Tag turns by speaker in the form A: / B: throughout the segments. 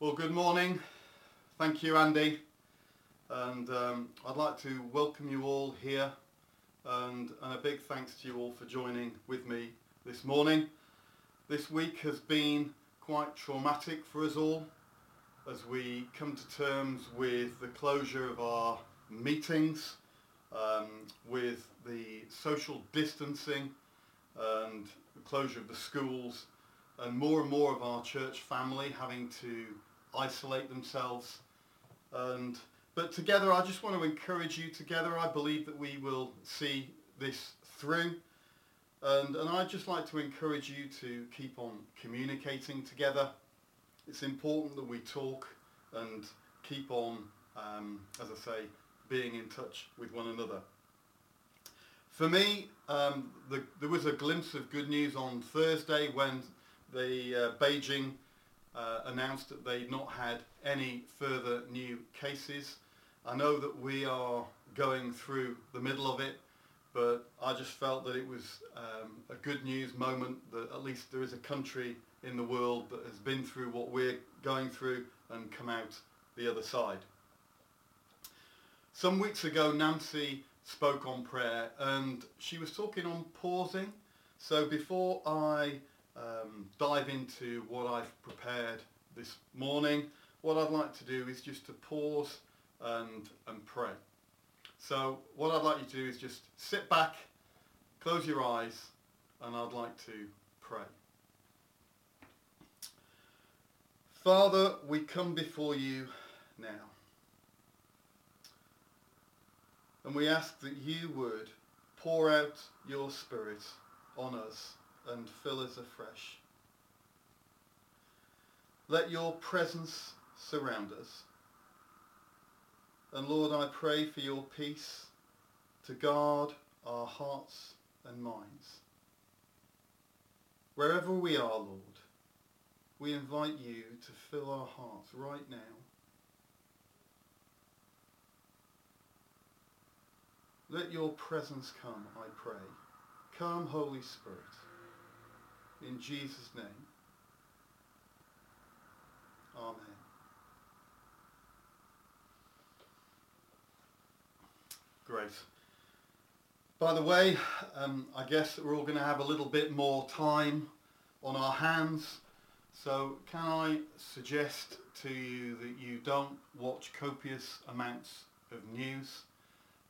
A: Well, good morning. Thank you, Andy. And um, I'd like to welcome you all here and, and a big thanks to you all for joining with me this morning. This week has been quite traumatic for us all as we come to terms with the closure of our meetings, um, with the social distancing and the closure of the schools and more and more of our church family having to isolate themselves. And but together, I just want to encourage you. Together, I believe that we will see this through. And, and I'd just like to encourage you to keep on communicating together. It's important that we talk and keep on, um, as I say, being in touch with one another. For me, um, the, there was a glimpse of good news on Thursday when the uh, Beijing uh, announced that they'd not had any further new cases. I know that we are going through the middle of it, but I just felt that it was um, a good news moment that at least there is a country in the world that has been through what we're going through and come out the other side. Some weeks ago, Nancy spoke on prayer and she was talking on pausing. So before I um, dive into what I've prepared this morning, what I'd like to do is just to pause and, and pray. So what I'd like you to do is just sit back, close your eyes, and I'd like to pray. Father, we come before you now. And we ask that you would pour out your Spirit on us and fill us afresh. Let your presence surround us. And Lord, I pray for your peace to guard our hearts and minds. Wherever we are, Lord, we invite you to fill our hearts right now. Let your presence come, I pray. Come, Holy Spirit in Jesus' name. Amen. Great. By the way, um, I guess we're all going to have a little bit more time on our hands. So can I suggest to you that you don't watch copious amounts of news?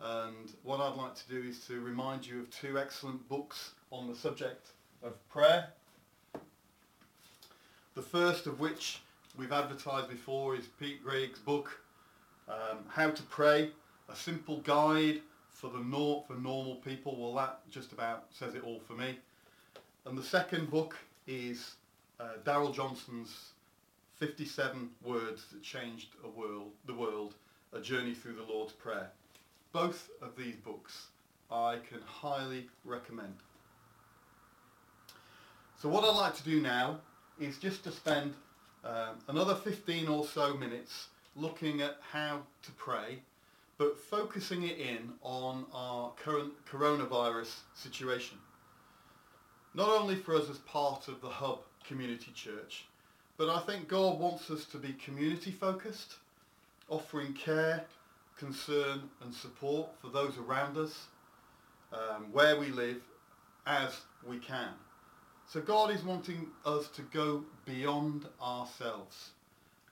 A: And what I'd like to do is to remind you of two excellent books on the subject of prayer. The first of which we've advertised before is Pete Greig's book, um, How to Pray, a simple guide for the nor- for normal people. Well, that just about says it all for me. And the second book is uh, Darrell Johnson's 57 Words That Changed a world, the World, A Journey Through the Lord's Prayer. Both of these books I can highly recommend. So what I'd like to do now is just to spend um, another 15 or so minutes looking at how to pray, but focusing it in on our current coronavirus situation. Not only for us as part of the Hub Community Church, but I think God wants us to be community focused, offering care, concern and support for those around us, um, where we live, as we can. So God is wanting us to go beyond ourselves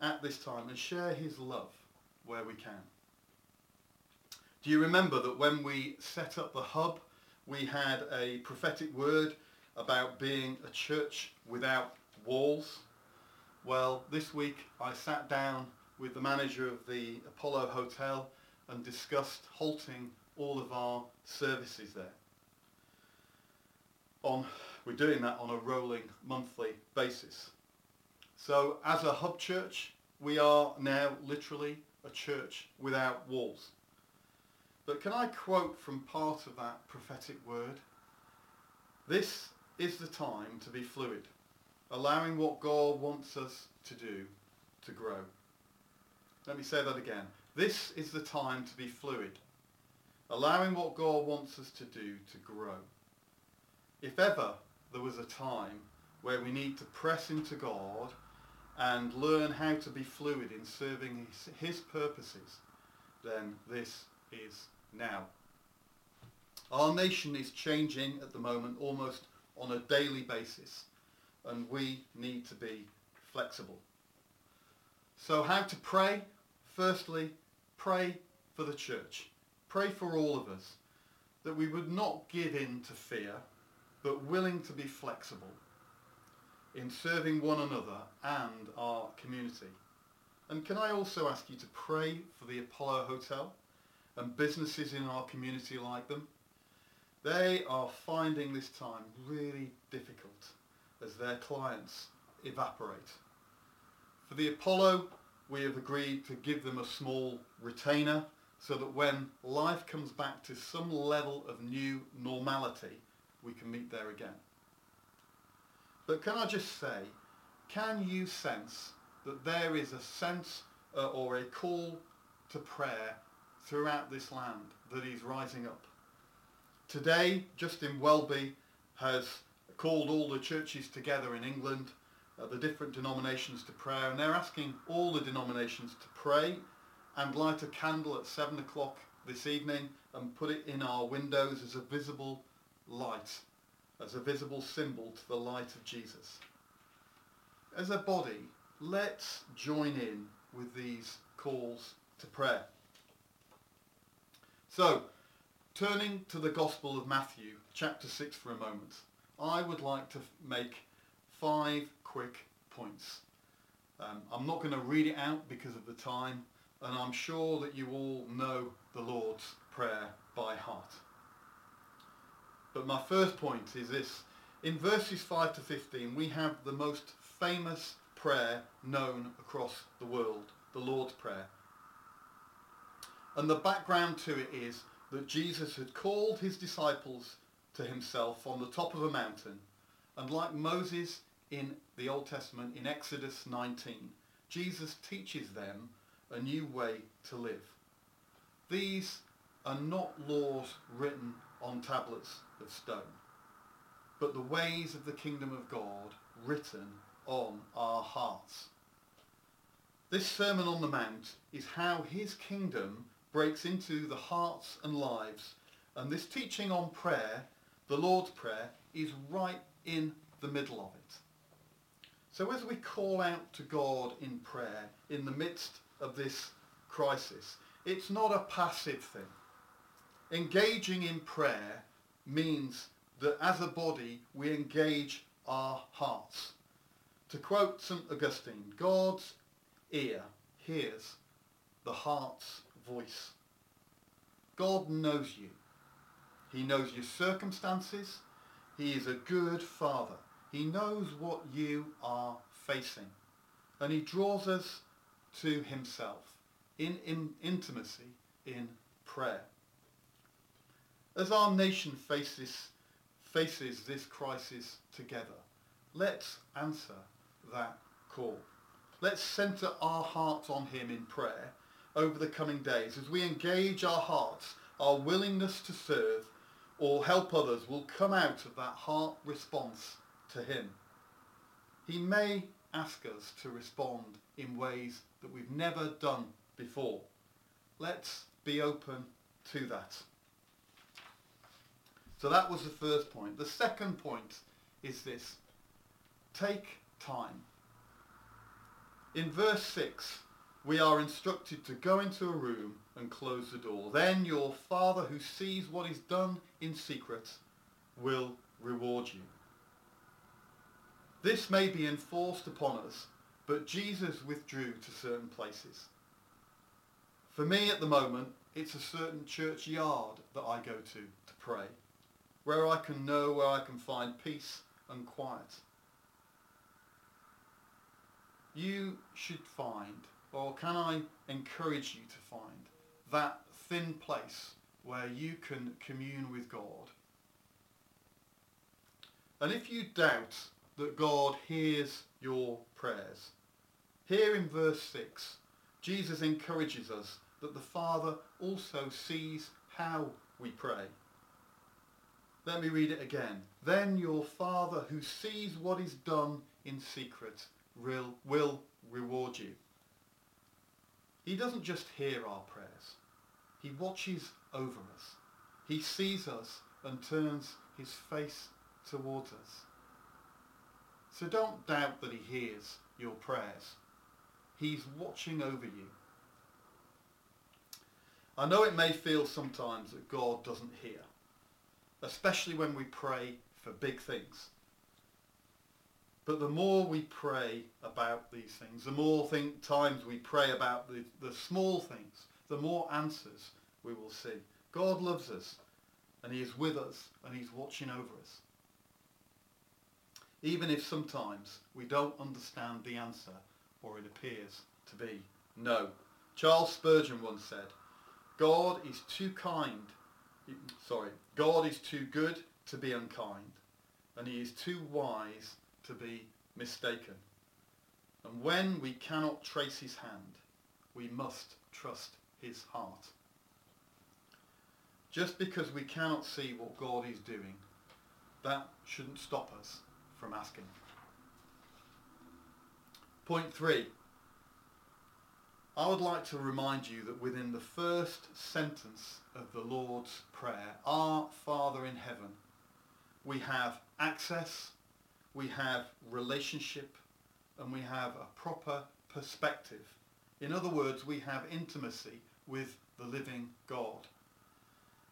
A: at this time and share his love where we can. Do you remember that when we set up the hub, we had a prophetic word about being a church without walls? Well, this week I sat down with the manager of the Apollo Hotel and discussed halting all of our services there. On we're doing that on a rolling monthly basis. So as a hub church, we are now literally a church without walls. But can I quote from part of that prophetic word? This is the time to be fluid, allowing what God wants us to do to grow. Let me say that again. This is the time to be fluid, allowing what God wants us to do to grow. If ever there was a time where we need to press into God and learn how to be fluid in serving his, his purposes, then this is now. Our nation is changing at the moment almost on a daily basis and we need to be flexible. So how to pray? Firstly, pray for the church. Pray for all of us that we would not give in to fear but willing to be flexible in serving one another and our community. And can I also ask you to pray for the Apollo Hotel and businesses in our community like them? They are finding this time really difficult as their clients evaporate. For the Apollo, we have agreed to give them a small retainer so that when life comes back to some level of new normality, we can meet there again. But can I just say, can you sense that there is a sense uh, or a call to prayer throughout this land that is rising up? Today, Justin Welby has called all the churches together in England, uh, the different denominations to prayer, and they're asking all the denominations to pray and light a candle at 7 o'clock this evening and put it in our windows as a visible light, as a visible symbol to the light of Jesus. As a body, let's join in with these calls to prayer. So, turning to the Gospel of Matthew, chapter 6 for a moment, I would like to make five quick points. Um, I'm not going to read it out because of the time, and I'm sure that you all know the Lord's Prayer by heart. But my first point is this. In verses 5 to 15, we have the most famous prayer known across the world, the Lord's Prayer. And the background to it is that Jesus had called his disciples to himself on the top of a mountain, and like Moses in the Old Testament in Exodus 19, Jesus teaches them a new way to live. These are not laws written on tablets of stone, but the ways of the kingdom of God written on our hearts. This Sermon on the Mount is how his kingdom breaks into the hearts and lives, and this teaching on prayer, the Lord's Prayer, is right in the middle of it. So as we call out to God in prayer in the midst of this crisis, it's not a passive thing. Engaging in prayer means that as a body we engage our hearts. To quote St. Augustine, God's ear hears the heart's voice. God knows you. He knows your circumstances. He is a good father. He knows what you are facing. And he draws us to himself in, in intimacy, in prayer. As our nation faces, faces this crisis together, let's answer that call. Let's centre our hearts on him in prayer over the coming days as we engage our hearts, our willingness to serve or help others will come out of that heart response to him. He may ask us to respond in ways that we've never done before. Let's be open to that. So that was the first point. The second point is this. Take time. In verse 6, we are instructed to go into a room and close the door. Then your Father who sees what is done in secret will reward you. This may be enforced upon us, but Jesus withdrew to certain places. For me at the moment, it's a certain churchyard that I go to to pray, where I can know where I can find peace and quiet. You should find, or can I encourage you to find, that thin place where you can commune with God. And if you doubt that God hears your prayers. Here in verse 6, Jesus encourages us that the Father also sees how we pray. Let me read it again. Then your Father who sees what is done in secret will, will reward you. He doesn't just hear our prayers. He watches over us. He sees us and turns his face towards us. So don't doubt that he hears your prayers. He's watching over you. I know it may feel sometimes that God doesn't hear, especially when we pray for big things. But the more we pray about these things, the more think, times we pray about the, the small things, the more answers we will see. God loves us and he is with us and he's watching over us. Even if sometimes we don't understand the answer or it appears to be no. Charles Spurgeon once said, God is too kind, sorry, God is too good to be unkind and he is too wise to be mistaken. And when we cannot trace his hand, we must trust his heart. Just because we cannot see what God is doing, that shouldn't stop us from asking. Point three. I would like to remind you that within the first sentence of the Lord's Prayer, Our Father in heaven, we have access, we have relationship, and we have a proper perspective. In other words, we have intimacy with the living God.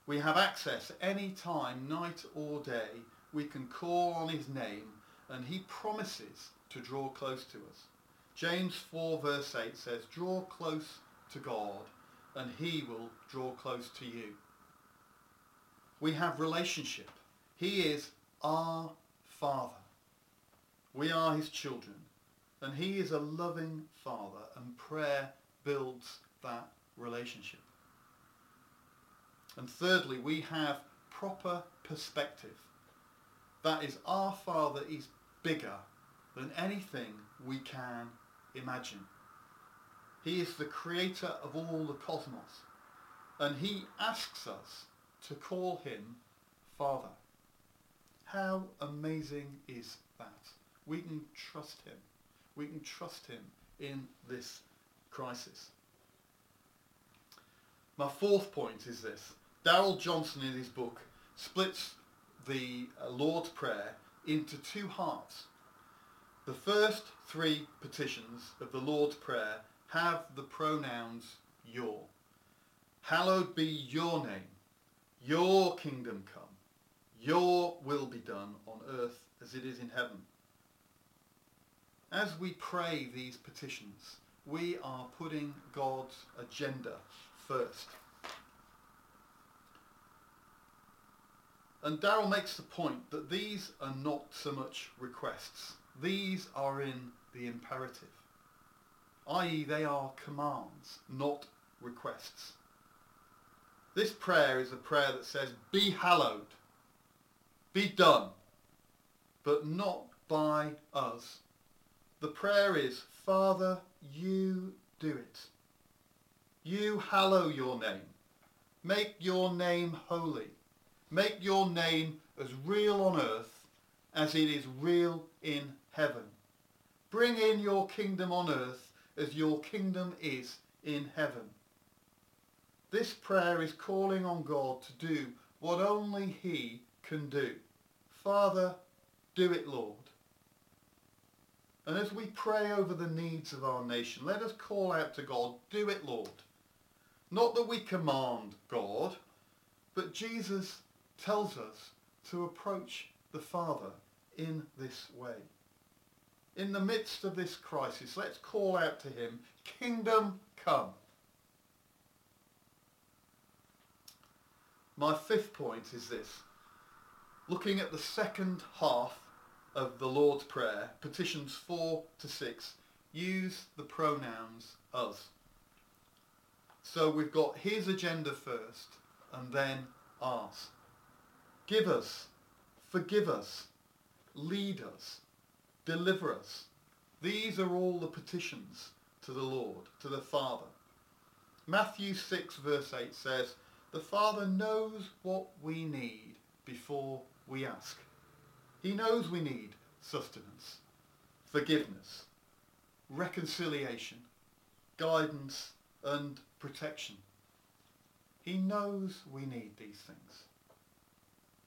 A: We have access any time, night or day. We can call on his name and he promises to draw close to us. James 4 verse 8 says, draw close to God and he will draw close to you. We have relationship. He is our Father. We are his children and he is a loving Father and prayer builds that relationship. And thirdly, we have proper perspective. That is, our Father is bigger than anything we can imagine. He is the creator of all the cosmos. And he asks us to call him Father. How amazing is that? We can trust him. We can trust him in this crisis. My fourth point is this. Darrell Johnson in his book splits the uh, Lord's Prayer into two halves. The first three petitions of the Lord's Prayer have the pronouns your. Hallowed be your name. Your kingdom come. Your will be done on earth as it is in heaven. As we pray these petitions, we are putting God's agenda first. And Darrell makes the point that these are not so much requests. These are in the imperative, i.e. they are commands, not requests. This prayer is a prayer that says, be hallowed, be done, but not by us. The prayer is, Father, you do it. You hallow your name. Make your name holy. Make your name as real on earth as it is real in heaven. Bring in your kingdom on earth as your kingdom is in heaven. This prayer is calling on God to do what only he can do. Father, do it, Lord. And as we pray over the needs of our nation, let us call out to God, do it, Lord. Not that we command God, but Jesus tells us to approach the Father in this way. In the midst of this crisis, let's call out to him, Kingdom come. My fifth point is this. Looking at the second half of the Lord's Prayer, petitions 4 to 6, use the pronouns us. So we've got his agenda first and then ours. Give us, forgive us, lead us, deliver us. These are all the petitions to the Lord, to the Father. Matthew 6 verse 8 says, the Father knows what we need before we ask. He knows we need sustenance, forgiveness, reconciliation, guidance and protection. He knows we need these things.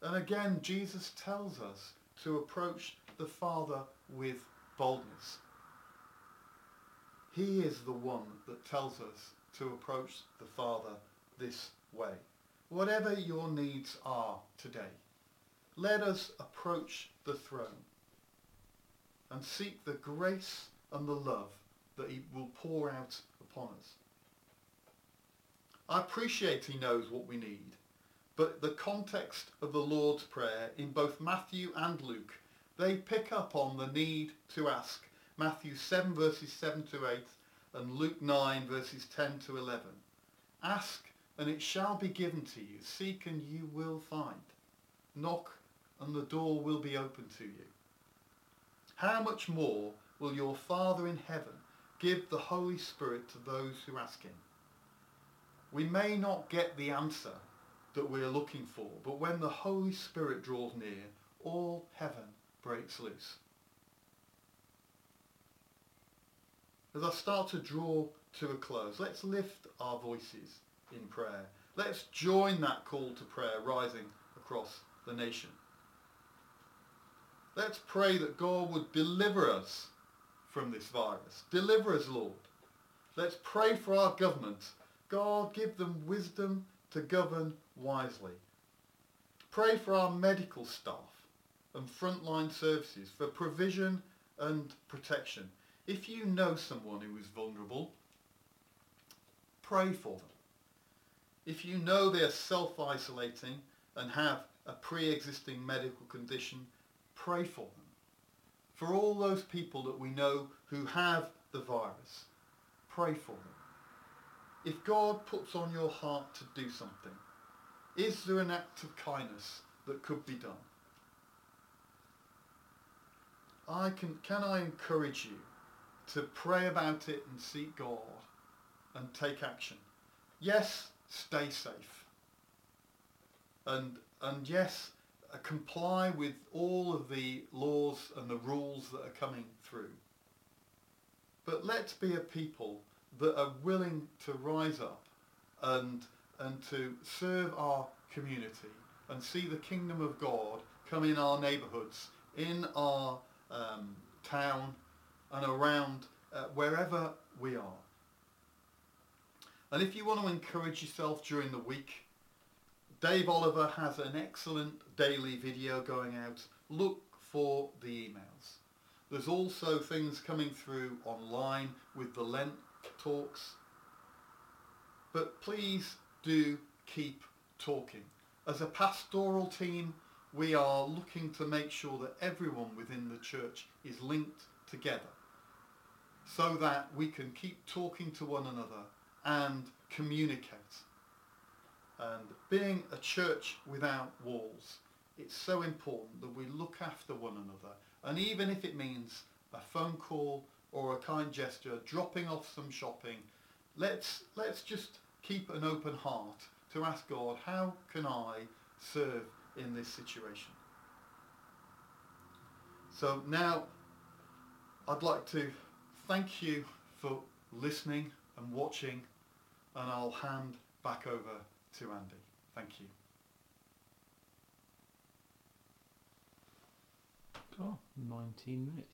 A: And again, Jesus tells us to approach the Father with boldness. He is the one that tells us to approach the Father this way. Whatever your needs are today, let us approach the throne and seek the grace and the love that he will pour out upon us. I appreciate he knows what we need, but the context of the Lord's Prayer in both Matthew and Luke, they pick up on the need to ask. Matthew 7 verses 7 to 8 and Luke 9 verses 10 to 11. Ask and it shall be given to you. Seek and you will find. Knock and the door will be open to you. How much more will your Father in heaven give the Holy Spirit to those who ask him? We may not get the answer that we're looking for, but when the Holy Spirit draws near, all heaven breaks loose. As I start to draw to a close, let's lift our voices in prayer. Let's join that call to prayer rising across the nation. Let's pray that God would deliver us from this virus. Deliver us, Lord. Let's pray for our government. God, give them wisdom to govern wisely. Pray for our medical staff and frontline services for provision and protection. If you know someone who is vulnerable, pray for them. If you know they're self-isolating and have a pre-existing medical condition, pray for them. For all those people that we know who have the virus, pray for them. If God puts on your heart to do something, is there an act of kindness that could be done? I can, can I encourage you to pray about it and seek God and take action? Yes, stay safe. And, and yes, uh, comply with all of the laws and the rules that are coming through. But let's be a people that are willing to rise up and, and to serve our community and see the kingdom of God come in our neighbourhoods, in our um, town and around uh, wherever we are. And if you want to encourage yourself during the week, Dave Oliver has an excellent daily video going out. Look for the emails. There's also things coming through online with the Lent talks. But please do keep talking. As a pastoral team, we are looking to make sure that everyone within the church is linked together so that we can keep talking to one another and communicate. And being a church without walls, it's so important that we look after one another. And even if it means a phone call or a kind gesture, dropping off some shopping, let's, let's just keep an open heart to ask God, how can I serve in this situation? So now I'd like to thank you for listening and watching and I'll hand back over to Andy. Thank you.
B: Oh, 19 minutes.